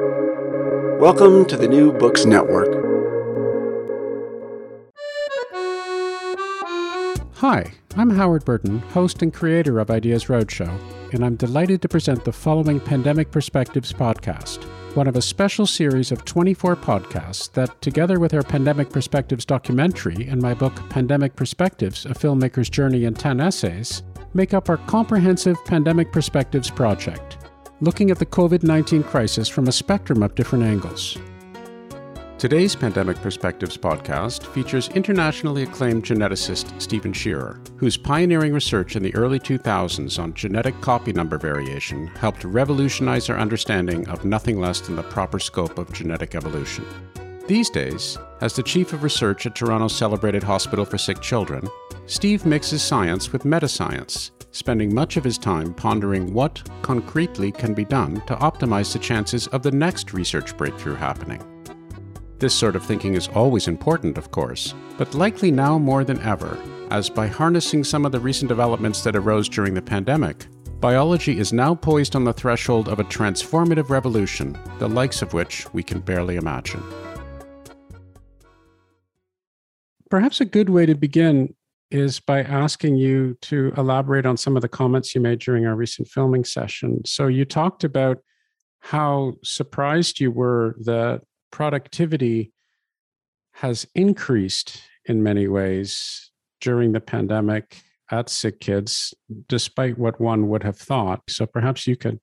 Welcome to the New Books Network. Hi, I'm Howard Burton, host and creator of Ideas Roadshow, and I'm delighted to present the following Pandemic Perspectives podcast, one of a special series of 24 podcasts that, together with our Pandemic Perspectives documentary and my book Pandemic Perspectives A Filmmaker's Journey in 10 Essays, make up our comprehensive Pandemic Perspectives project looking at the COVID 19 crisis from a spectrum of different angles. Today's Pandemic Perspectives podcast features internationally acclaimed geneticist Stephen Scherer, whose pioneering research in the early 2000s on genetic copy number variation helped revolutionize our understanding of nothing less than the proper scope of genetic evolution. These days, as the chief of research at Toronto's celebrated Hospital for Sick Children, Steve mixes science with metascience spending much of his time pondering what, concretely, can be done to optimize the chances of the next research breakthrough happening. This sort of thinking is always important, of course, but likely now more than ever, as by harnessing some of the recent developments that arose during the pandemic, biology is now poised on the threshold of a transformative revolution, the likes of which we can barely imagine. Perhaps a good way to begin is by asking you to elaborate on some of the comments you made during our recent filming session. So, you talked about how surprised you were that productivity has increased in many ways during the pandemic at sick kids, despite what one would have thought. So, perhaps you could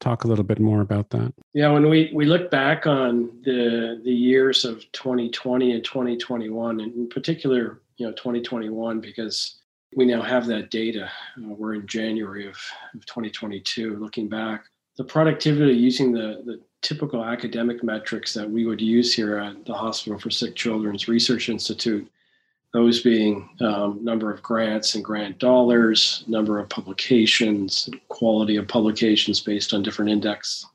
talk a little bit more about that. Yeah, when we, we look back on the the years of 2020 and 2021, and in particular you know 2021 because we now have that data. Uh, we're in January of, of 2022. Looking back, the productivity using the, the typical academic metrics that we would use here at the Hospital for Sick Children's Research Institute, those being um, number of grants and grant dollars, number of publications, quality of publications based on different index.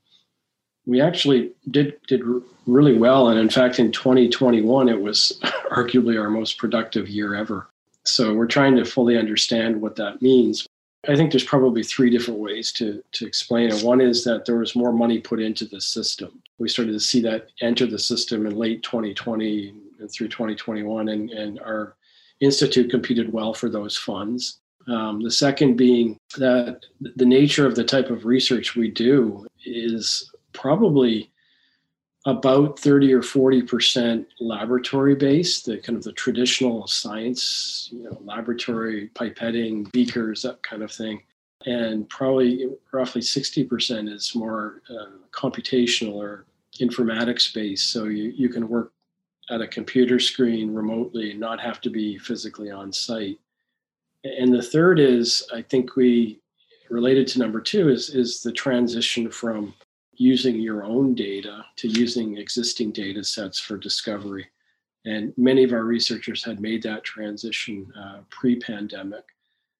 We actually did did really well, and in fact, in 2021, it was arguably our most productive year ever. So we're trying to fully understand what that means. I think there's probably three different ways to, to explain it. One is that there was more money put into the system. We started to see that enter the system in late 2020 and through 2021, and, and our institute competed well for those funds. Um, the second being that the nature of the type of research we do is probably about 30 or 40 percent laboratory based the kind of the traditional science you know laboratory pipetting beakers that kind of thing. And probably roughly 60 percent is more uh, computational or informatics based. So you, you can work at a computer screen remotely and not have to be physically on site. And the third is i think we related to number two is is the transition from using your own data to using existing data sets for discovery. And many of our researchers had made that transition uh, pre pandemic.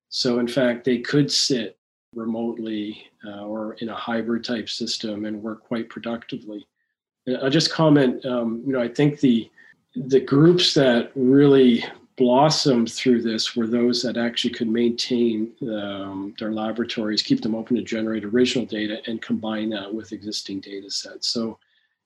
So, in fact, they could sit remotely uh, or in a hybrid type system and work quite productively. And I'll just comment, um, you know, I think the the groups that really blossomed through this were those that actually could maintain um, their laboratories, keep them open to generate original data, and combine that with existing data sets. So,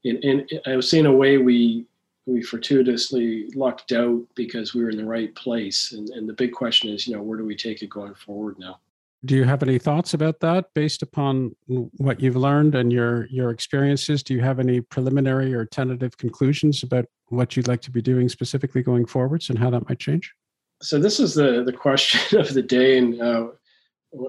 in, in I would say in a way we we fortuitously lucked out because we were in the right place. And, and the big question is, you know, where do we take it going forward now? Do you have any thoughts about that based upon what you've learned and your your experiences? Do you have any preliminary or tentative conclusions about what you'd like to be doing specifically going forwards and how that might change? So this is the the question of the day, and uh,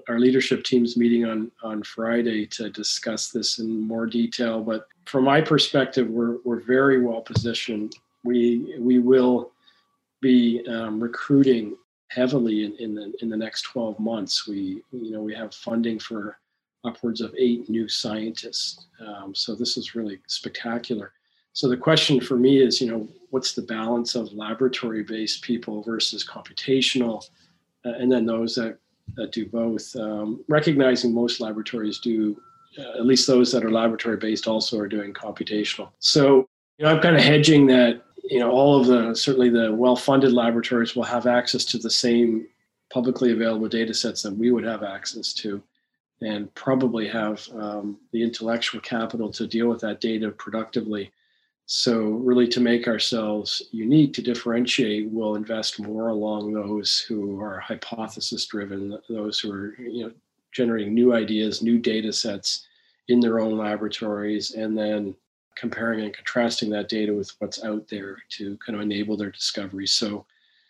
our leadership team's meeting on on Friday to discuss this in more detail. But from my perspective, we're we're very well positioned. We we will be um, recruiting heavily in, in the in the next 12 months. We you know we have funding for upwards of eight new scientists. Um, so this is really spectacular. So the question for me is, you know, what's the balance of laboratory-based people versus computational, uh, and then those that that do both. Um, recognizing most laboratories do, uh, at least those that are laboratory-based, also are doing computational. So you know, I'm kind of hedging that you know all of the certainly the well-funded laboratories will have access to the same publicly available data sets that we would have access to and probably have um, the intellectual capital to deal with that data productively. So, really, to make ourselves unique, to differentiate, we'll invest more along those who are hypothesis driven, those who are you know generating new ideas, new data sets in their own laboratories, and then comparing and contrasting that data with what's out there to kind of enable their discovery. So,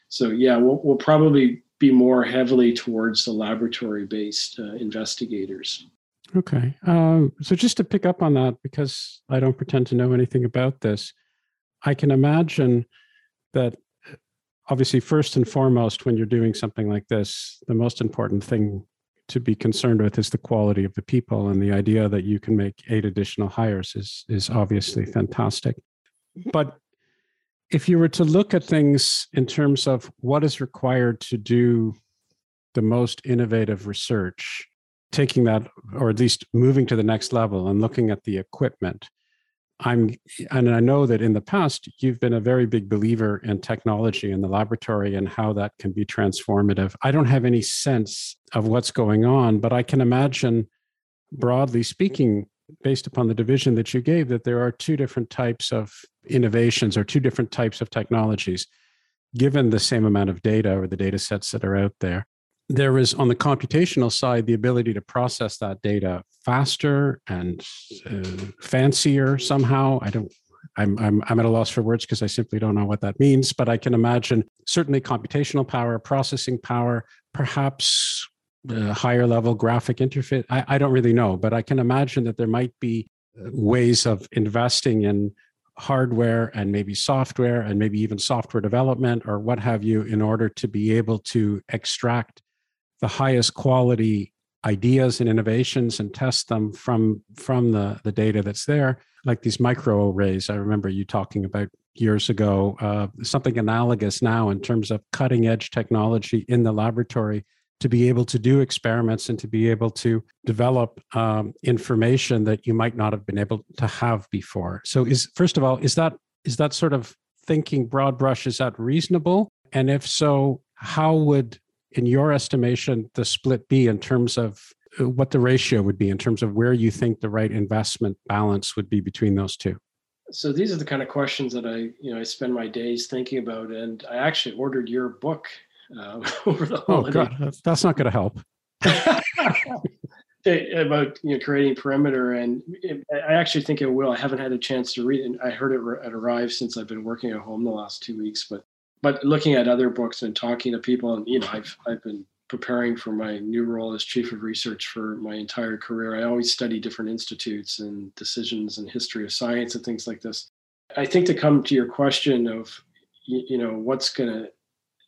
so yeah, we'll, we'll probably be more heavily towards the laboratory based uh, investigators. Okay. Uh, so just to pick up on that, because I don't pretend to know anything about this, I can imagine that obviously, first and foremost, when you're doing something like this, the most important thing to be concerned with is the quality of the people and the idea that you can make eight additional hires is is obviously fantastic but if you were to look at things in terms of what is required to do the most innovative research taking that or at least moving to the next level and looking at the equipment I'm, and I know that in the past, you've been a very big believer in technology in the laboratory and how that can be transformative. I don't have any sense of what's going on, but I can imagine, broadly speaking, based upon the division that you gave, that there are two different types of innovations or two different types of technologies, given the same amount of data or the data sets that are out there there is on the computational side the ability to process that data faster and uh, fancier somehow i don't I'm, I'm, I'm at a loss for words because I simply don't know what that means, but I can imagine certainly computational power, processing power, perhaps uh, higher level graphic interface. I, I don't really know, but I can imagine that there might be uh, ways of investing in hardware and maybe software and maybe even software development or what have you in order to be able to extract the highest quality ideas and innovations and test them from from the the data that's there like these micro arrays. I remember you talking about years ago uh, something analogous now in terms of cutting edge technology in the laboratory to be able to do experiments and to be able to develop um, information that you might not have been able to have before. So is first of all is that is that sort of thinking broad brush is that reasonable? And if so how would in your estimation, the split be in terms of uh, what the ratio would be in terms of where you think the right investment balance would be between those two? So these are the kind of questions that I, you know, I spend my days thinking about, and I actually ordered your book uh, over the holiday. Oh God, that's not going to help. about you know creating perimeter, and it, I actually think it will. I haven't had a chance to read it. And I heard it, it arrive since I've been working at home the last two weeks, but but looking at other books and talking to people, and you know, I've I've been preparing for my new role as chief of research for my entire career. I always study different institutes and decisions and history of science and things like this. I think to come to your question of you know what's going to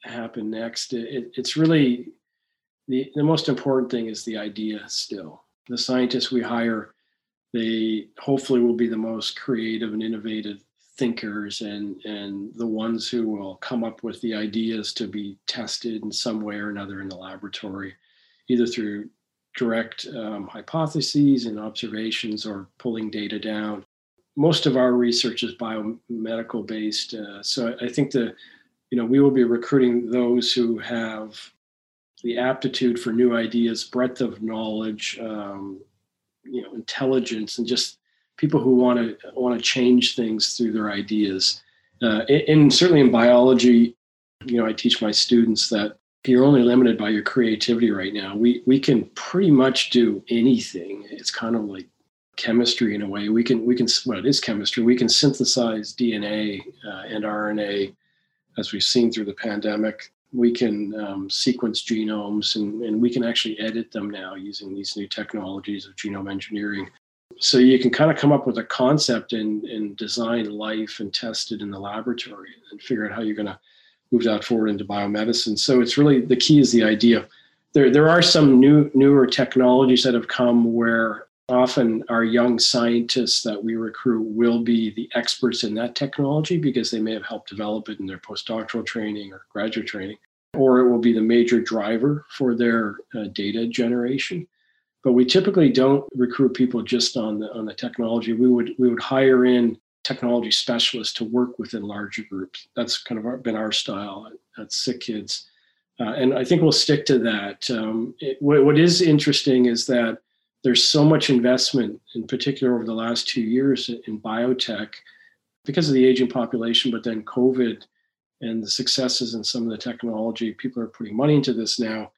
happen next, it, it's really the the most important thing is the idea. Still, the scientists we hire, they hopefully will be the most creative and innovative thinkers and and the ones who will come up with the ideas to be tested in some way or another in the laboratory either through direct um, hypotheses and observations or pulling data down. Most of our research is biomedical based uh, so i think that you know we will be recruiting those who have the aptitude for new ideas breadth of knowledge um, you know intelligence and just people who want to want to change things through their ideas. Uh, and certainly in biology, you know, I teach my students that you're only limited by your creativity right now. We we can pretty much do anything. It's kind of like chemistry in a way. We can we can well it is chemistry. We can synthesize DNA uh, and RNA, as we've seen through the pandemic. We can um, sequence genomes and, and we can actually edit them now using these new technologies of genome engineering so you can kind of come up with a concept and, and design life and test it in the laboratory and figure out how you're going to move that forward into biomedicine. So it's really the key is the idea. There, there are some new newer technologies that have come where often our young scientists that we recruit will be the experts in that technology because they may have helped develop it in their postdoctoral training or graduate training or it will be the major driver for their uh, data generation but we typically don't recruit people just on the on the technology. We would we would hire in technology specialists to work within larger groups. That's kind of our, been our style at, at SickKids. Uh, and I think we'll stick to that. Um, it, what, what is interesting is that there's so much investment, in particular over the last two years in biotech because of the aging population, but then COVID and the successes in some of the technology, people are putting money into this now.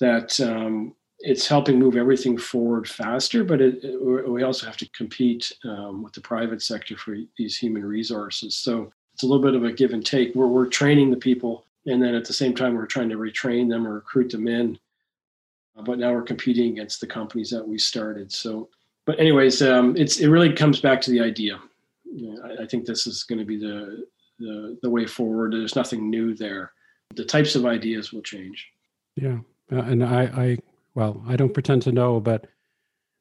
That um, it's helping move everything forward faster, but it, it, we also have to compete um, with the private sector for these human resources. So it's a little bit of a give and take. Where we're training the people, and then at the same time we're trying to retrain them or recruit them in. But now we're competing against the companies that we started. So, but anyways, um, it's it really comes back to the idea. You know, I, I think this is going to be the, the the way forward. There's nothing new there. The types of ideas will change. Yeah, uh, and I, I well, I don't pretend to know, but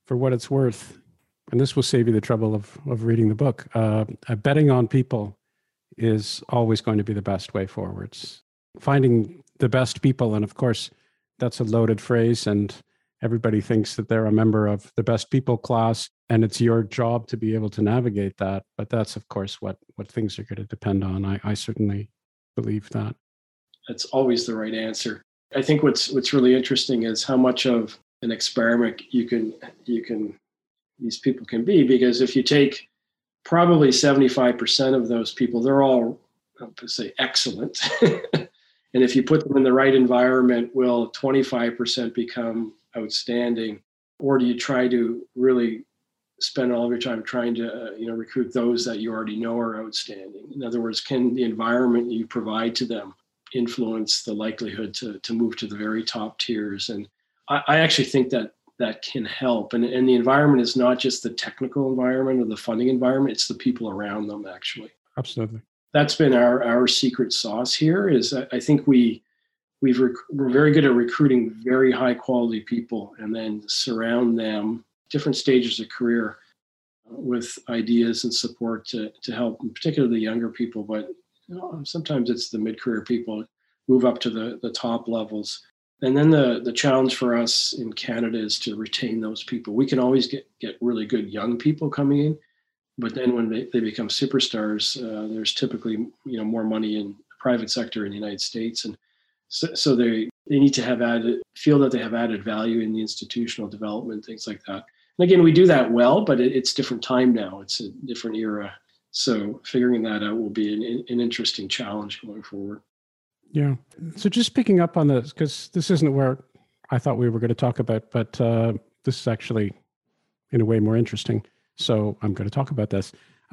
for what it's worth, and this will save you the trouble of of reading the book. Uh, betting on people is always going to be the best way forwards. Finding the best people, and of course, that's a loaded phrase, and everybody thinks that they're a member of the best people class, and it's your job to be able to navigate that. But that's, of course, what what things are going to depend on. I, I certainly believe that. That's always the right answer. I think what's what's really interesting is how much of an experiment you can you can these people can be because if you take probably 75% of those people they're all say excellent. And if you put them in the right environment will 25% become outstanding? Or do you try to really spend all of your time trying to uh, you know recruit those that you already know are outstanding? In other words can the environment you provide to them influence the likelihood to, to move to the very top tiers. And I, I actually think that that can help. And, and the environment is not just the technical environment or the funding environment, it's the people around them actually. Absolutely. That's been our, our secret sauce here is I think we, we've rec- we're very good at recruiting very high quality people and then surround them different stages of career with ideas and support to, to help particularly the younger people but sometimes it's the mid-career people move up to the, the top levels. And then the, the challenge for us in Canada is to retain those people. We can always get, get really good young people coming in, but then when they, they become superstars, uh, there's typically you know more money in the private sector in the United States, and so, so they they need to have added feel that they have added value in the institutional development, things like that. And again, we do that well, but it, it's different time now. It's a different era so figuring that out will be an, an interesting challenge going forward. Yeah. So just picking up on this, because this isn't where I thought we were going to talk about, but uh, this is actually in a way more interesting. So I'm going to talk about this.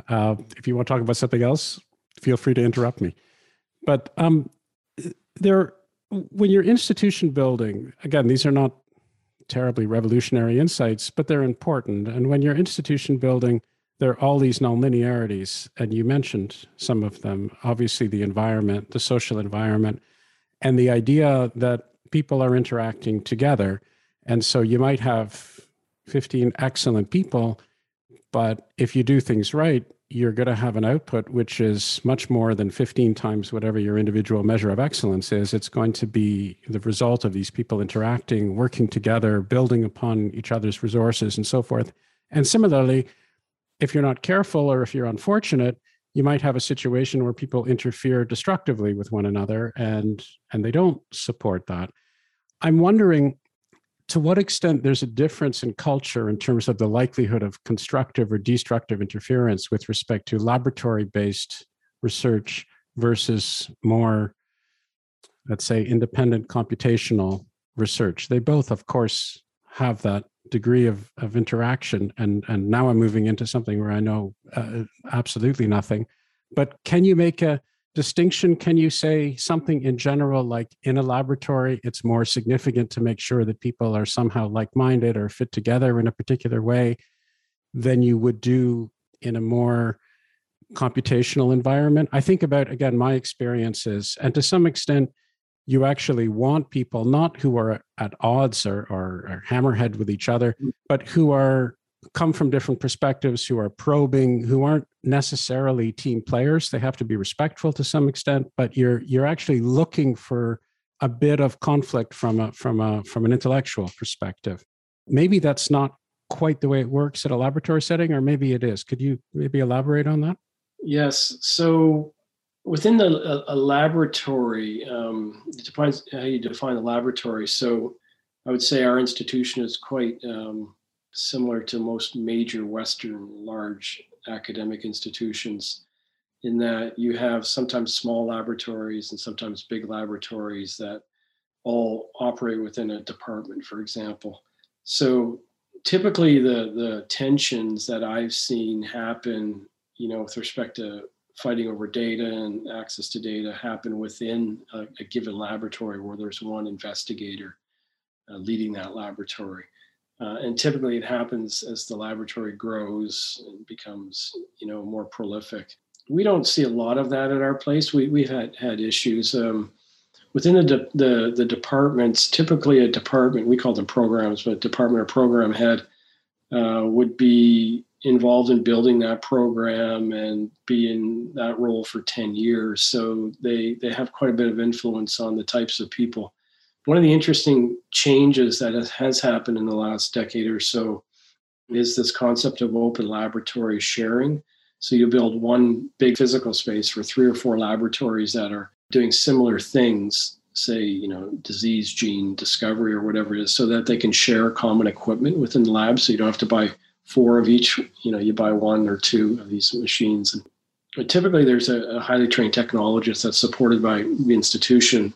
Uh, if you want to talk about something else, feel free to interrupt me. But um, there, when you're institution building, again, these are not terribly revolutionary insights, but they're important. And when you're institution building, there are all these nonlinearities, and you mentioned some of them. Obviously, the environment, the social environment, and the idea that people are interacting together. And so you might have 15 excellent people, but if you do things right, you're going to have an output which is much more than 15 times whatever your individual measure of excellence is. It's going to be the result of these people interacting, working together, building upon each other's resources, and so forth. And similarly, if you're not careful or if you're unfortunate, you might have a situation where people interfere destructively with one another and and they don't support that. I'm wondering to what extent there's a difference in culture in terms of the likelihood of constructive or destructive interference with respect to laboratory based research versus more let's say independent computational research they both of course have that degree of, of interaction and and now i'm moving into something where i know uh, absolutely nothing. But can you make a distinction? Can you say something in general like in a laboratory it's more significant to make sure that people are somehow like-minded or fit together in a particular way than you would do in a more computational environment? I think about again my experiences and to some extent you actually want people not who are at odds or, or, or hammerhead with each other, mm. but who are come from different perspectives, who are probing, who aren't necessarily team players. They have to be respectful to some extent, but you're you're actually looking for a bit of conflict from a from a from an intellectual perspective. Maybe that's not quite the way it works at a laboratory setting, or maybe it is. Could you maybe elaborate on that? Yes. So within the a, a laboratory, um, it depends how you define the laboratory. So I would say our institution is quite um, similar to most major Western large academic institutions, in that you have sometimes small laboratories and sometimes big laboratories that all operate within a department, for example. So typically the the tensions that I've seen happen, you know, with respect to fighting over data and access to data happen within a, a given laboratory where there's one investigator uh, leading that laboratory. Uh, and typically it happens as the laboratory grows and becomes, you know, more prolific. We don't see a lot of that at our place. We, we've had, had issues. Um, within the, de- the, the departments, typically a department, we call them programs, but department or program head uh, would be involved in building that program and be in that role for 10 years. So they, they have quite a bit of influence on the types of people. One of the interesting changes that has happened in the last decade or so is this concept of open laboratory sharing. So you build one big physical space for three or four laboratories that are doing similar things, say, you know, disease gene discovery or whatever it is, so that they can share common equipment within the lab. So you don't have to buy four of each. You know, you buy one or two of these machines. But typically, there's a, a highly trained technologist that's supported by the institution.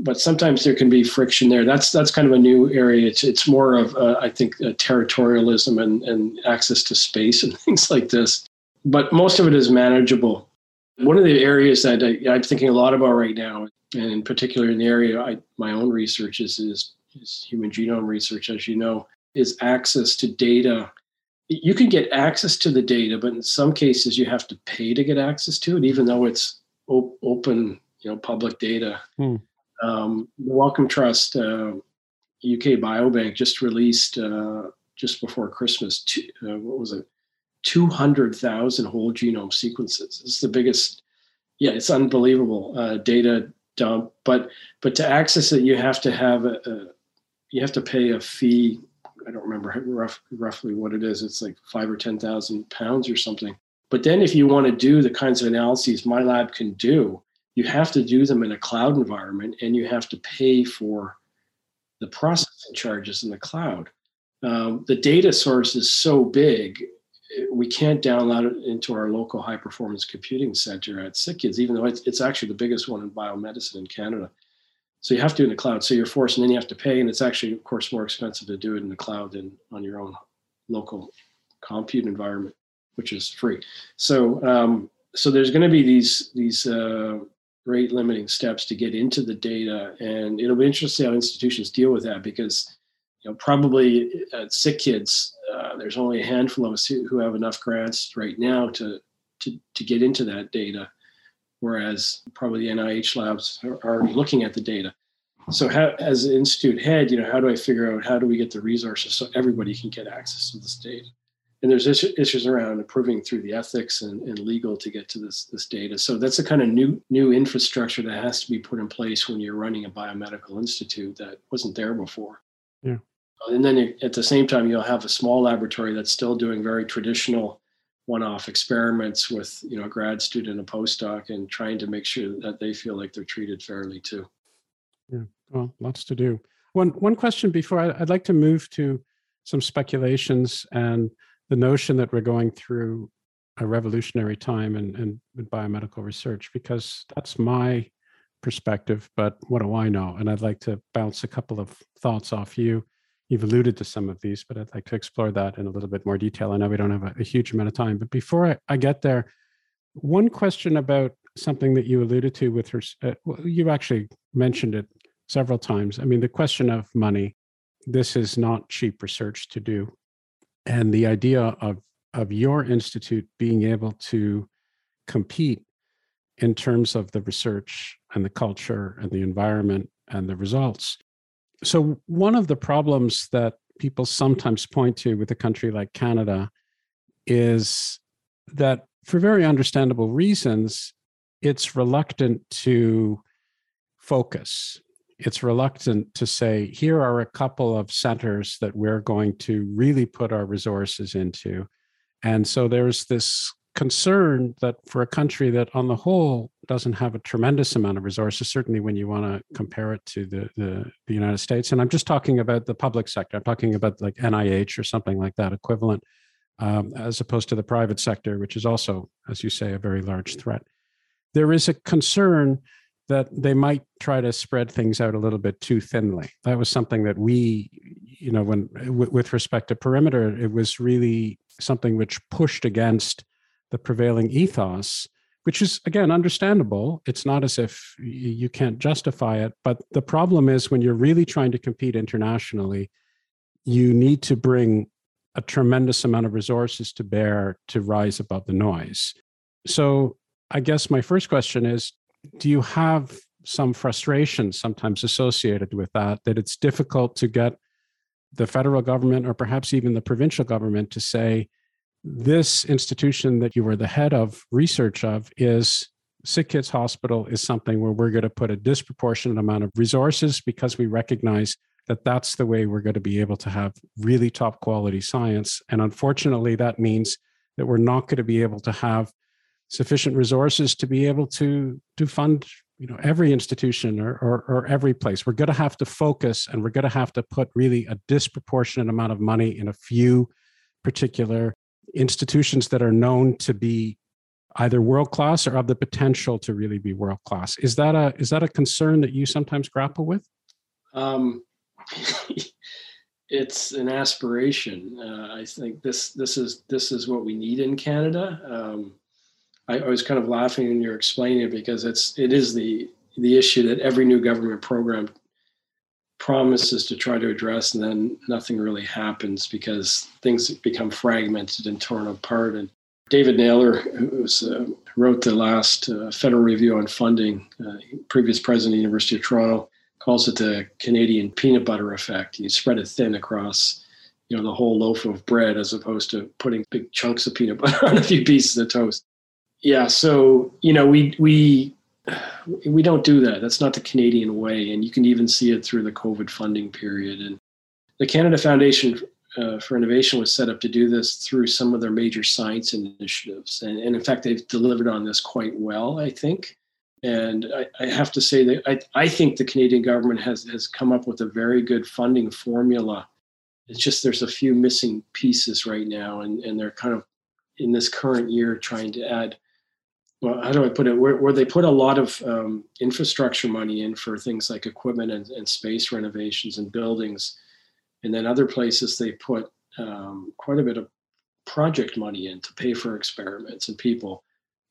But sometimes there can be friction there. That's that's kind of a new area. It's it's more of uh, I think territorialism and and access to space and things like this. But most of it is manageable. One of the areas that I, am thinking a lot about right now, and in particular in the area I, my own research is, is, is human genome research, as you know, is access to data. You can get access to the data, but in some cases you have to pay to get access to it, even though it's op- open, you know, public data. Hmm. Um, the Wellcome Trust uh, UK Biobank just released uh, just before Christmas. Two, uh, what was it? 200,000 whole genome sequences. It's the biggest. Yeah, it's unbelievable uh, data dump. But but to access it, you have to have a, a you have to pay a fee I don't remember rough, roughly what it is. It's like five or 10,000 pounds or something. But then if you want to do the kinds of analyses my lab can do, you have to do them in a cloud environment and you have to pay for the processing charges in the cloud. Um, the data source is so big, we can't download it into our local high performance computing center at SickKids, even though it's, it's actually the biggest one in biomedicine in Canada. So you have to do it in the cloud. So you're forced, and then you have to pay, and it's actually, of course, more expensive to do it in the cloud than on your own local compute environment, which is free. So um, so there's going to be these these uh, rate limiting steps to get into the data, and it'll be interesting how institutions deal with that because you know probably at SickKids uh, there's only a handful of us who, who have enough grants right now to to to get into that data whereas probably the NIH labs are, looking at the data. So, how, as an institute head, you know, how do I figure out how do we get the resources so everybody can get access to this data? And there's issues around improving through the ethics and, and legal to get to this this data. So that's a kind of new new infrastructure that has to be put in place when you're running a biomedical institute that wasn't there before. Yeah. And then at the same time, you'll have a small laboratory that's still doing very traditional one-off experiments with you know a grad student, a postdoc, and trying to make sure that they feel like they're treated fairly too. Yeah, well, lots to do. One one question before I'd like to move to some speculations and the notion that we're going through a revolutionary time in, in, in, biomedical research because that's my perspective but what do i know and i'd like to bounce a couple of thoughts off you You've alluded to some of these, but I'd like to explore that in a little bit more detail. I know we don't have a, a huge amount of time, but before I, I, get there, one question about something that you alluded to with her, uh, you actually mentioned it several times. I mean, the question of money, this is not cheap research to do. And the idea of, of your institute being able to compete in terms of the research and the culture and the environment and the results so, one of the problems that people sometimes point to with a country like Canada is that, for very understandable reasons, it's reluctant to focus. It's reluctant to say, here are a couple of centers that we're going to really put our resources into. And so there's this concern that for a country that on the whole doesn't have a tremendous amount of resources, certainly when you want to compare it to the, the, the United States, and I'm just talking about the public sector, I'm talking about like NIH or something like that equivalent, um, as opposed to the private sector, which is also, as you say, a very large threat. There is a concern that they might try to spread things out a little bit too thinly. That was something that we, you know, when w- with respect to perimeter, it was really something which pushed against the prevailing ethos, which is again understandable. It's not as if you can't justify it, but the problem is when you're really trying to compete internationally, you need to bring a tremendous amount of resources to bear to rise above the noise. So, I guess my first question is do you have some frustration sometimes associated with that that it's difficult to get the federal government or perhaps even the provincial government to say this institution that you were the head of research of is sick kids hospital is something where we're going to put a disproportionate amount of resources because we recognize that that's the way we're going to be able to have really top quality science. And unfortunately that means that we're not going to be able to have sufficient resources to be able to to fund you know every institution or, or, or every place. We're going to have to focus and we're going to have to put really a disproportionate amount of money in a few particular institutions that are known to be either world class or have the potential to really be world class is that a is that a concern that you sometimes grapple with? Um, it's an aspiration. Uh, i think this this is this is what we need in canada. Um, I, I was kind of laughing when you're explaining it because it's it is the the issue that every new government program promises to try to address and then nothing really happens because things become fragmented and torn apart. And david naylor who uh, wrote the last uh, federal review on funding uh, previous president of the university of toronto calls it the canadian peanut butter effect. You spread it thin across you know the whole loaf of bread as opposed to putting big chunks of peanut butter on a few pieces of toast. Yeah so you know we we we don't do that. That's not the canadian way and you can even see it through the covid funding period. And the canada foundation uh, for innovation was set up to do this through some of their major science initiatives. And, and in fact they've delivered on this quite well i think. And I, I, have to say that I, I think the Canadian government has, has come up with a very good funding formula. It's just there's a few missing pieces right now, and, and they're kind of in this current year trying to add well, how do I put it? Where, where they put a lot of um, infrastructure money in for things like equipment and, and, space renovations and buildings, and then other places they put um, quite a bit of project money in to pay for experiments and people.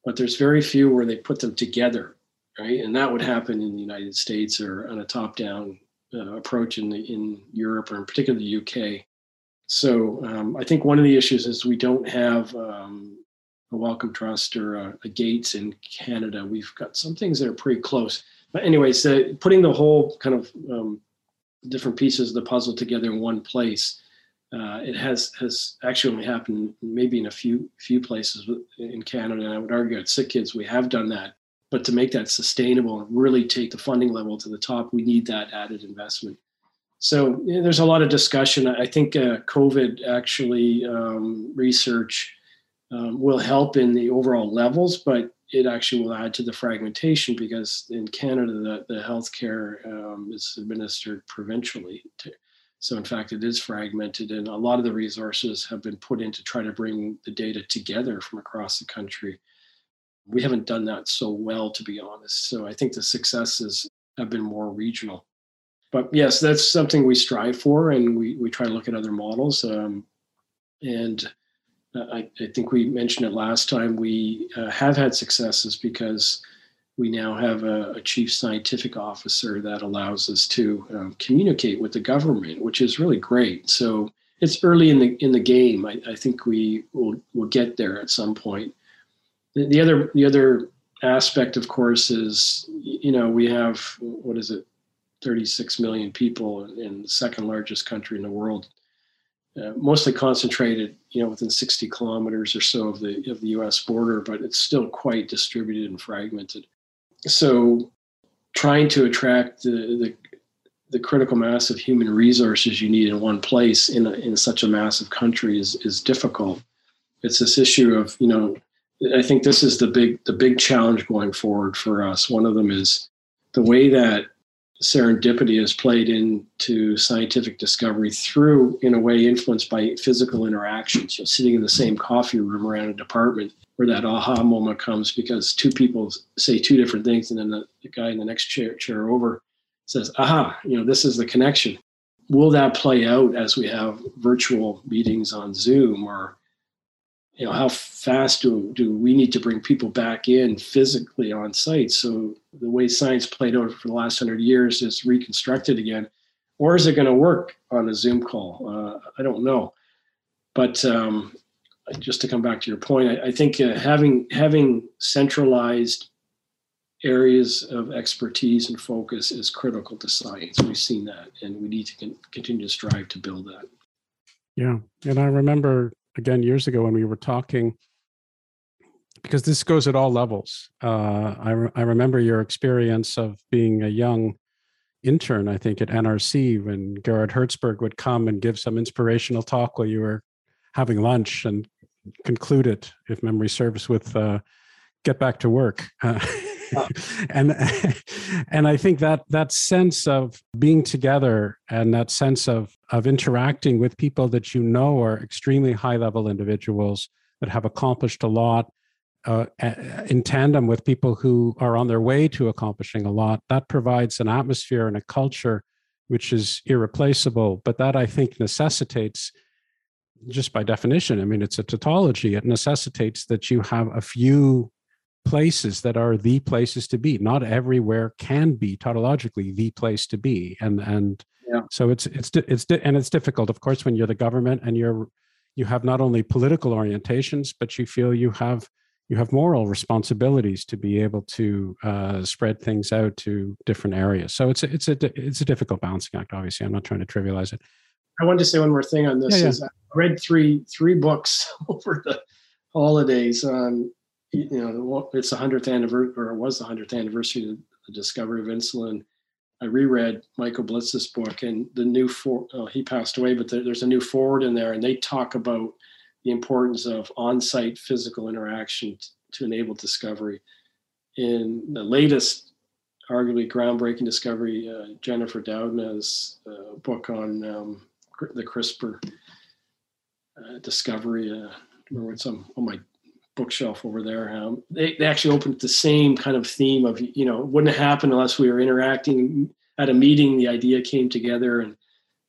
But there's very few where they put them together, right? And that would happen in the United States or on a top-down uh, approach in the, in Europe or in particular the UK. So um, I think one of the issues is we don't have um, a Wellcome Trust or a, a, Gates in Canada. We've got some things that are pretty close. But anyways, uh, putting the whole kind of um, different pieces of the puzzle together in one place, uh, it has has actually only happened maybe in a few few places in Canada. And I would argue at Sick Kids we have done that. But to make that sustainable and really take the funding level to the top, we need that added investment. So yeah, there's a lot of discussion. I think uh, COVID actually um, research um, will help in the overall levels, but it actually will add to the fragmentation because in Canada, the, the healthcare um, is administered provincially. To, so, in fact, it is fragmented, and a lot of the resources have been put in to try to bring the data together from across the country. We haven't done that so well, to be honest. So, I think the successes have been more regional. But yes, that's something we strive for, and we, we try to look at other models. Um, and I, I, think we mentioned it last time. We uh, have had successes because we now have a, a, chief scientific officer that allows us to um, communicate with the government, which is really great. So it's early in the in the game. I, I think we will will get there at some point. The, the other the other aspect, of course, is you know we have what is it, 36 million people in the second largest country in the world uh, mostly concentrated, you know, within 60 kilometers or so of the of the U.S. border, but it's still quite distributed and fragmented. So, trying to attract the the, the critical mass of human resources you need in one place in a, in such a massive country is is difficult. It's this issue of you know I think this is the big the big challenge going forward for us. One of them is the way that serendipity has played into scientific discovery through, in a way, influenced by physical interactions. You know, sitting in the same coffee room around a department where that aha moment comes because two people say two different things, and then the, the guy in the next chair chair over says, "Aha! You know, this is the connection." Will that play out as we have virtual meetings on Zoom or you know how fast do, do we need to bring people back in physically on site? So the way science played out for the last 100 years is reconstructed again. Or is it going to work on a zoom call? Uh, i don't know. But um, just to come back to your point i, I think uh, having having centralized areas of expertise and focus is critical to science. We've seen that and we need to con- continue to strive to build that. Yeah and i remember again years ago when we were talking because this goes at all levels. Uh, I, re- I remember your experience of being a young intern, I think, at NRC when Gerhard Herzberg would come and give some inspirational talk while you were having lunch and conclude it, if memory serves, with uh, "Get back to work." Uh, and and I think that that sense of being together and that sense of of interacting with people that you know are extremely high level individuals that have accomplished a lot uh, in tandem with people who are on their way to accomplishing a lot that provides an atmosphere and a culture which is irreplaceable. But that i think necessitates just by definition i mean it's a tautology it necessitates that you have a few places that are the places to be. Not everywhere can be tautologically the place to be, and and yeah. so it's it's it's and it's difficult, of course, when you're the government and you're you have not only political orientations, but you feel you have you have moral responsibilities to be able to uh, spread things out to different areas. So it's a, it's a it's a difficult balancing act. Obviously, I'm not trying to trivialize it. I wanted to say one more thing on this. Yeah, yeah. Is I read three three books over the holidays on you know, it's the hundredth anniversary, or it was the hundredth anniversary of the discovery of insulin. I reread Michael Bliss's book, and the new for oh, he passed away, but there's a new foreword in there, and they talk about the importance of on-site physical interaction t- to enable discovery. In the latest, arguably groundbreaking discovery, uh, Jennifer Doudna's uh, book on um, the CRISPR uh, discovery. Uh, remember some oh my bookshelf over there. Um, they, they actually opened the same kind of theme of, you know, wouldn't happen unless we were interacting at a meeting. The idea came together and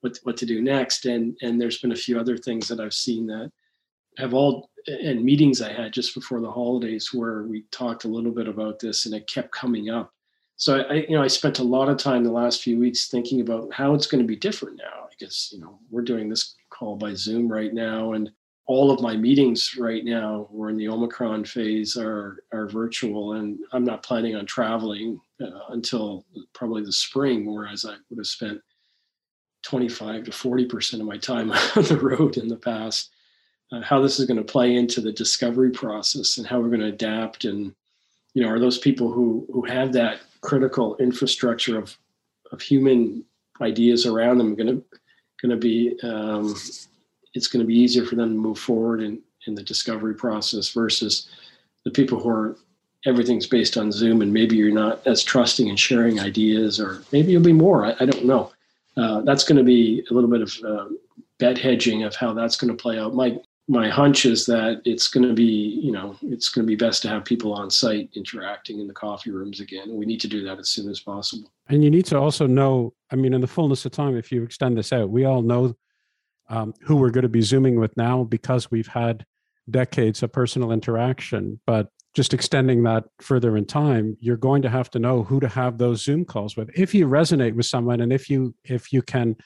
what, what to do next. And, and there's been a few other things that I've seen that have all, and meetings I had just before the holidays where we talked a little bit about this and it kept coming up. So I, you know, I spent a lot of time the last few weeks thinking about how it's going to be different now. Because you know, we're doing this call by Zoom right now, and all of my meetings right now we're in the omicron phase are are virtual and i'm not planning on traveling uh, until probably the spring whereas i would have spent 25 to 40 percent of my time on the road in the past. Uh, how this is going to play into the discovery process and how we're going to adapt and you know are those people who who have that critical infrastructure of of human ideas around them going to going to be um, it's going to be easier for them to move forward in, in the discovery process versus the people who are everything's based on Zoom and maybe you're not as trusting and sharing ideas, or maybe you'll be more. I, I don't know. Uh, that's going to be a little bit of uh, bet hedging of how that's going to play out. My my hunch is that it's going to be, you know, it's going to be best to have people on site interacting in the coffee rooms again. We need to do that as soon as possible. And you need to also know, I mean, in the fullness of time, if you extend this out, we all know um, who we're going to be zooming with now because we've had decades of personal interaction. But just extending that further in time, you're going to have to know who to have those Zoom calls with. If you resonate with someone and if you if you can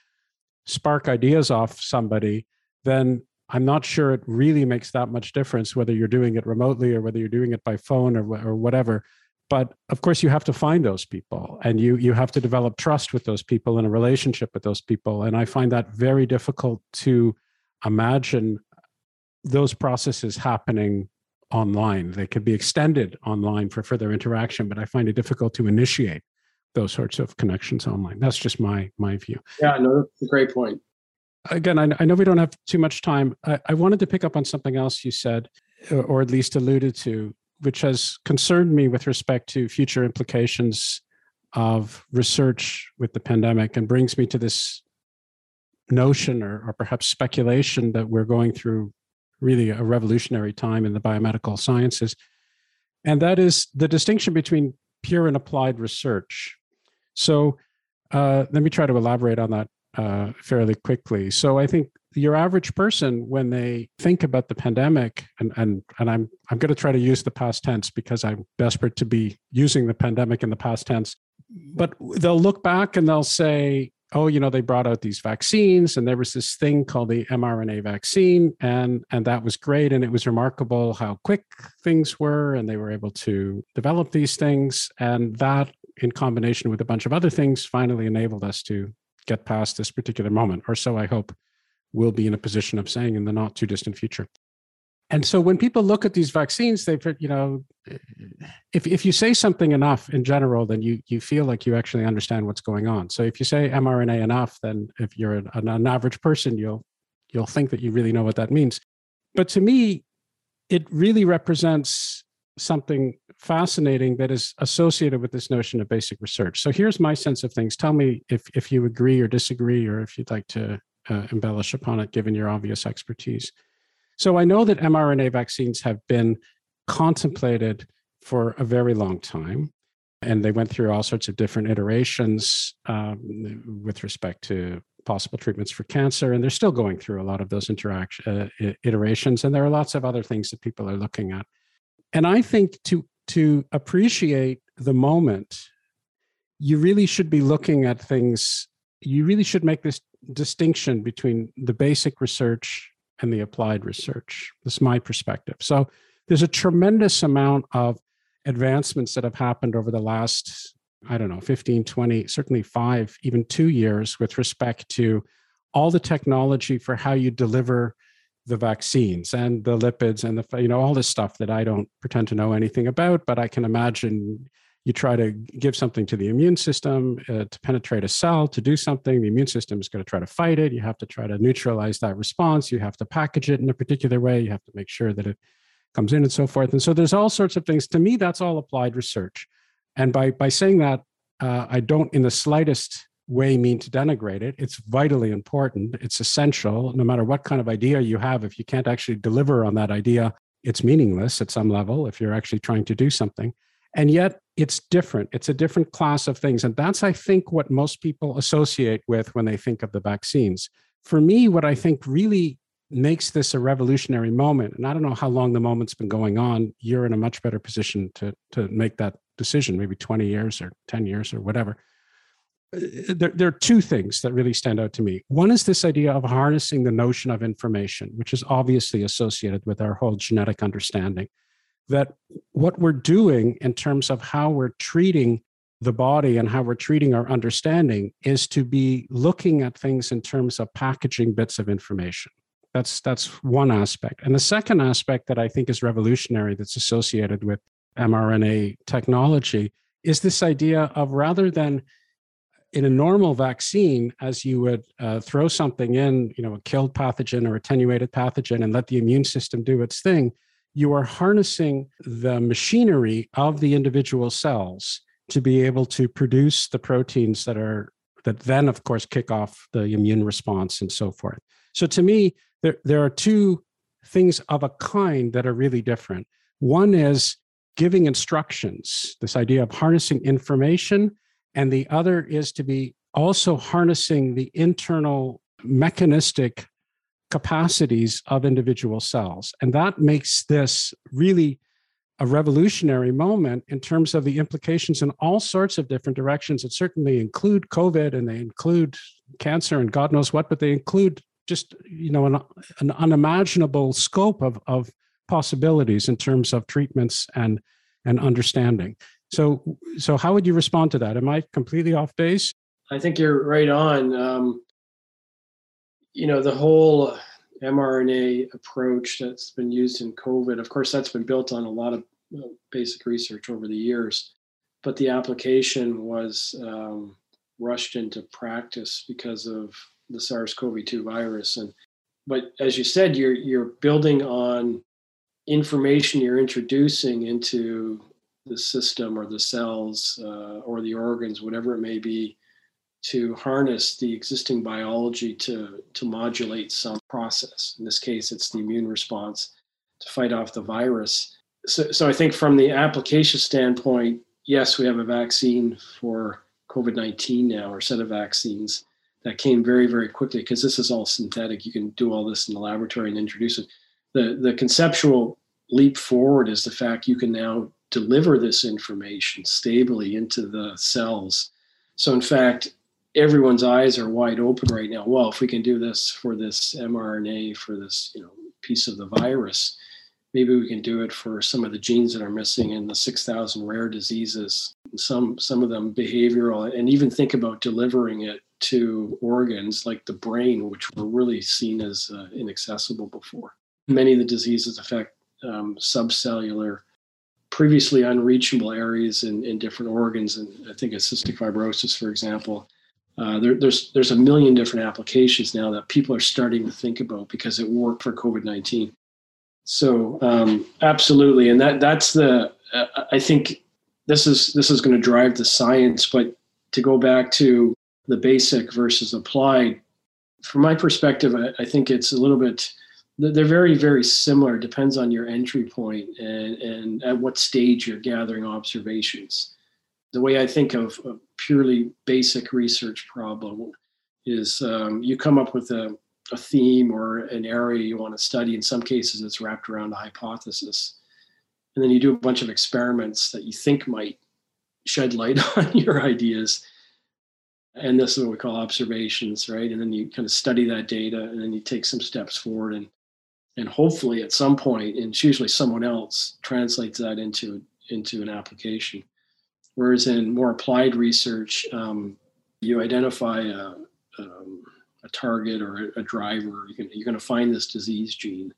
spark ideas off somebody, then I'm not sure it really makes that much difference whether you're doing it remotely or whether you're doing it by phone or, or whatever but of course you have to find those people and you you have to develop trust with those people and a relationship with those people. And i find that very difficult to imagine those processes happening online. They could be extended online for further interaction but i find it difficult to initiate those sorts of connections online. That's just my my view. Yeah no that's a great point. Again i, I know we don't have too much time. I, I wanted to pick up on something else you said or at least alluded to, which has concerned me with respect to future implications of research with the pandemic and brings me to this notion or, or perhaps speculation that we're going through really a revolutionary time in the biomedical sciences. And that is the distinction between pure and applied research. So uh, let me try to elaborate on that uh, fairly quickly. So I think your average person, when they think about the pandemic, and and and I'm I'm going to try to use the past tense because I'm desperate to be using the pandemic in the past tense. But they'll look back and they'll say, oh, you know, they brought out these vaccines, and there was this thing called the mRNA vaccine, and and that was great, and it was remarkable how quick things were, and they were able to develop these things, and that in combination with a bunch of other things finally enabled us to get past this particular moment, or so I hope we'll be in a position of saying in the not too distant future. And so when people look at these vaccines, they've, you know, if, if you say something enough in general, then you, you feel like you actually understand what's going on. So if you say mRNA enough, then if you're an, an average person, you'll, you'll think that you really know what that means. But to me, it really represents something fascinating that is associated with this notion of basic research. So here's my sense of things. Tell me if, if you agree or disagree, or if you'd like to uh, embellish upon it, given your obvious expertise. So I know that mRNA vaccines have been contemplated for a very long time. And they went through all sorts of different iterations um, with respect to possible treatments for cancer. And they're still going through a lot of those interaction uh, iterations. And there are lots of other things that people are looking at. And I think to to appreciate the moment, you really should be looking at things. You really should make this distinction between the basic research and the applied research. This is my perspective. So there's a tremendous amount of advancements that have happened over the last, I don't know, 15, 20, certainly five, even two years with respect to all the technology for how you deliver the vaccines and the lipids and the you know all this stuff that I don't pretend to know anything about, but I can imagine you try to give something to the immune system uh, to penetrate a cell to do something the immune system is going to try to fight it you have to try to neutralize that response you have to package it in a particular way you have to make sure that it comes in and so forth and so there's all sorts of things to me that's all applied research and by by saying that uh, i don't in the slightest way mean to denigrate it. It's vitally important. It's essential. No matter what kind of idea you have, if you can't actually deliver on that idea, it's meaningless at some level if you're actually trying to do something. And yet it's different. It's a different class of things. And that's, I think, what most people associate with when they think of the vaccines. For me, what I think really makes this a revolutionary moment, and I don't know how long the moment's been going on, you're in a much better position to, to make that decision, maybe 20 years or 10 years or whatever uh, there, there are two things that really stand out to me. One is this idea of harnessing the notion of information, which is obviously associated with our whole genetic understanding. That what we're doing in terms of how we're treating the body and how we're treating our understanding is to be looking at things in terms of packaging bits of information. That's that's one aspect. And the second aspect that I think is revolutionary that's associated with mRNA technology is this idea of rather than in a normal vaccine, as you would uh, throw something in, you know, a killed pathogen or attenuated pathogen and let the immune system do its thing, you are harnessing the machinery of the individual cells to be able to produce the proteins that are that then of course kick off the immune response and so forth. So to me, there, there are two things of a kind that are really different. One is giving instructions, this idea of harnessing information and the other is to be also harnessing the internal mechanistic capacities of individual cells. And that makes this really a revolutionary moment in terms of the implications in all sorts of different directions. It certainly include COVID and they include cancer and God knows what, but they include just you know an, an unimaginable scope of, of possibilities in terms of treatments and and understanding. So, so how would you respond to that? Am I completely off base? I think you're right on. Um, you know, the whole mRNA approach that's been used in COVID, of course, that's been built on a lot of basic research over the years, but the application was um, rushed into practice because of the SARS-CoV-2 virus. And but as you said, you're you're building on information you're introducing into the system or the cells uh, or the organs, whatever it may be, to harness the existing biology to, to modulate some process. In this case, it's the immune response to fight off the virus. So, so I think from the application standpoint, yes, we have a vaccine for COVID 19 now, or set of vaccines that came very, very quickly because this is all synthetic. You can do all this in the laboratory and introduce it. The, the conceptual leap forward is the fact you can now deliver this information stably into the cells. So, in fact, everyone's eyes are wide open right now. Well, if we can do this for this mRNA, for this you know piece of the virus, maybe we can do it for some of the genes that are missing in the 6,000 rare diseases. Some some of them behavioral, and even think about delivering it to organs like the brain, which were really seen as uh, inaccessible before. Many of the diseases affect um, subcellular previously unreachable areas in, in different organs. And I think of cystic fibrosis, for example. Uh, there, there's there's a million different applications now that people are starting to think about because it worked for COVID nineteen. So um, absolutely, and that that's the uh, I think this is this is going to drive the science. But to go back to the basic versus applied, from my perspective, I, I think it's a little bit they're very very similar It depends on your entry point and, and at what stage you're gathering observations the way i think of a purely basic research problem is um, you come up with a, a theme or an area you want to study. In some cases it's wrapped around a hypothesis. And then you do a bunch of experiments that you think might shed light on your ideas. And this is what we call observations right? And then you kind of study that data and then you take some steps forward and and hopefully at some point and it's usually someone else translates that into into an application whereas in more applied research um, you identify a, um, a target or a, driver you you're going to find this disease gene.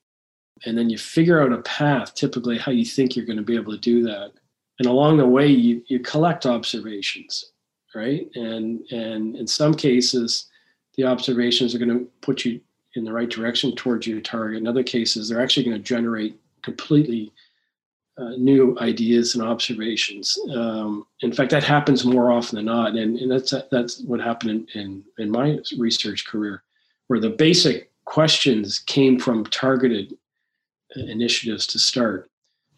And then you figure out a path typically how you think you're going to be able to do that. And along the way you, you collect observations right? And and in some cases the observations are going to put you in the right direction towards your target. In other cases, they're actually going to generate completely uh, new ideas and observations. Um, in fact, that happens more often than not, and, and that's that's what happened in, in, in my research career, where the basic questions came from targeted uh, initiatives to start.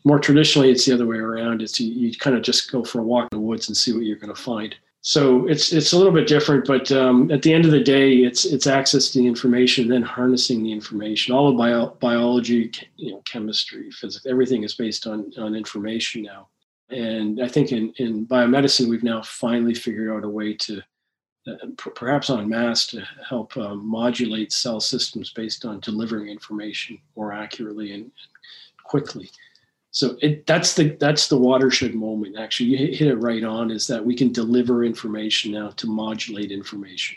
More traditionally, it's the other way around. It's you, you kind of just go for a walk in the woods and see what you're going to find so it's it's a little bit different, but um, at the end of the day, it's it's access to the information, then harnessing the information. All of bio, biology, you know, chemistry, physics, everything is based on on information now. And I think in in biomedicine, we've now finally figured out a way to, uh, perhaps en masse, to help uh, modulate cell systems based on delivering information more accurately and quickly so it, that's the that's the watershed moment. Actually you hit it right on is that we can deliver information now to modulate information.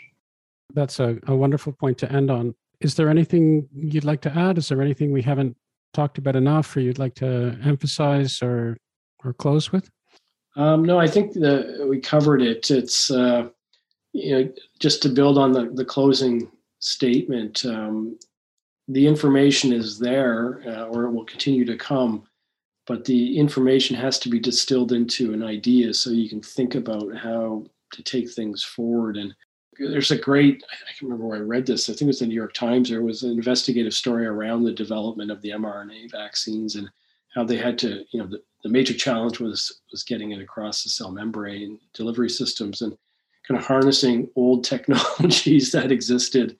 That's a, a wonderful point to end on. Is there anything you'd like to add? Is there anything we haven't talked about enough or you'd like to emphasize or or close with? Um, no i think that we covered it. It's uh, you know just to build on the, the closing statement um, the information is there uh, or it will continue to come but the information has to be distilled into an idea so you can think about how to take things forward. And there's a great i can't remember where i read this i think it was the new york times there was an investigative story around the development of the mrna vaccines and how they had to you know the, the major challenge was was getting it across the cell membrane delivery systems and kind of harnessing old technologies that existed.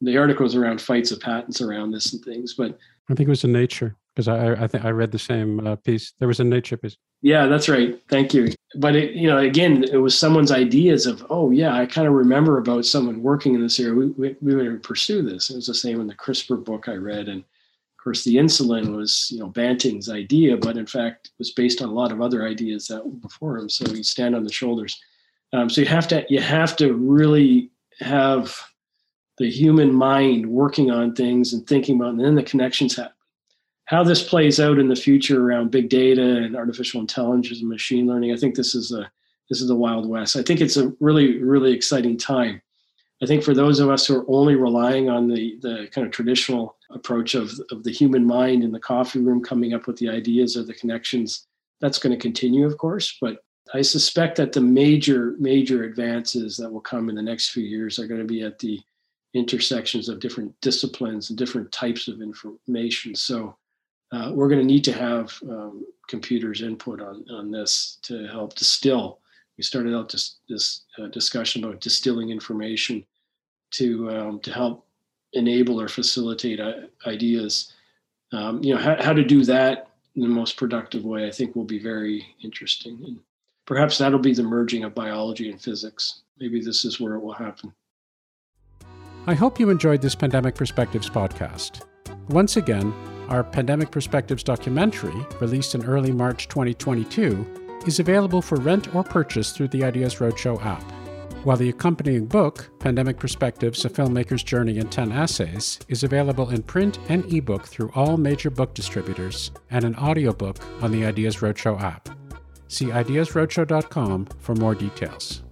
The article was around fights of patents around this and things but i think it was in nature because I I think I read the same uh, piece. There was a nature piece. Yeah, that's right. Thank you. But it, you know, again, it was someone's ideas of, oh yeah, I kind of remember about someone working in this area. We we, we would pursue this. It was the same in the CRISPR book I read, and of course, the insulin was you know Banting's idea, but in fact it was based on a lot of other ideas that were before him. So we stand on the shoulders. Um, so you have to you have to really have the human mind working on things and thinking about, and then the connections happen how this plays out in the future around big data and artificial intelligence and machine learning, I think this is a this is the wild west. I think it's a really really exciting time. I think for those of us who are only relying on the, the kind of traditional approach of, of the human mind in the coffee room coming up with the ideas or the connections, that's going to continue, of course. But I suspect that the major, major advances that will come in the next few years are going to be at the intersections of different disciplines and different types of information. So uh, we're going to need to have um, computers input on, on this to help distill. We started out this, this uh, discussion about distilling information to um, to help enable or facilitate uh, ideas. Um, you know how, how to do that in the most productive way. I think will be very interesting, and perhaps that'll be the merging of biology and physics. Maybe this is where it will happen. I hope you enjoyed this Pandemic Perspectives podcast. Once again, our Pandemic Perspectives documentary, released in early March 2022, is available for rent or purchase through the Ideas Roadshow app. While the accompanying book, Pandemic Perspectives A Filmmaker's Journey in 10 Essays, is available in print and ebook through all major book distributors and an audiobook on the Ideas Roadshow app. See ideasroadshow.com for more details.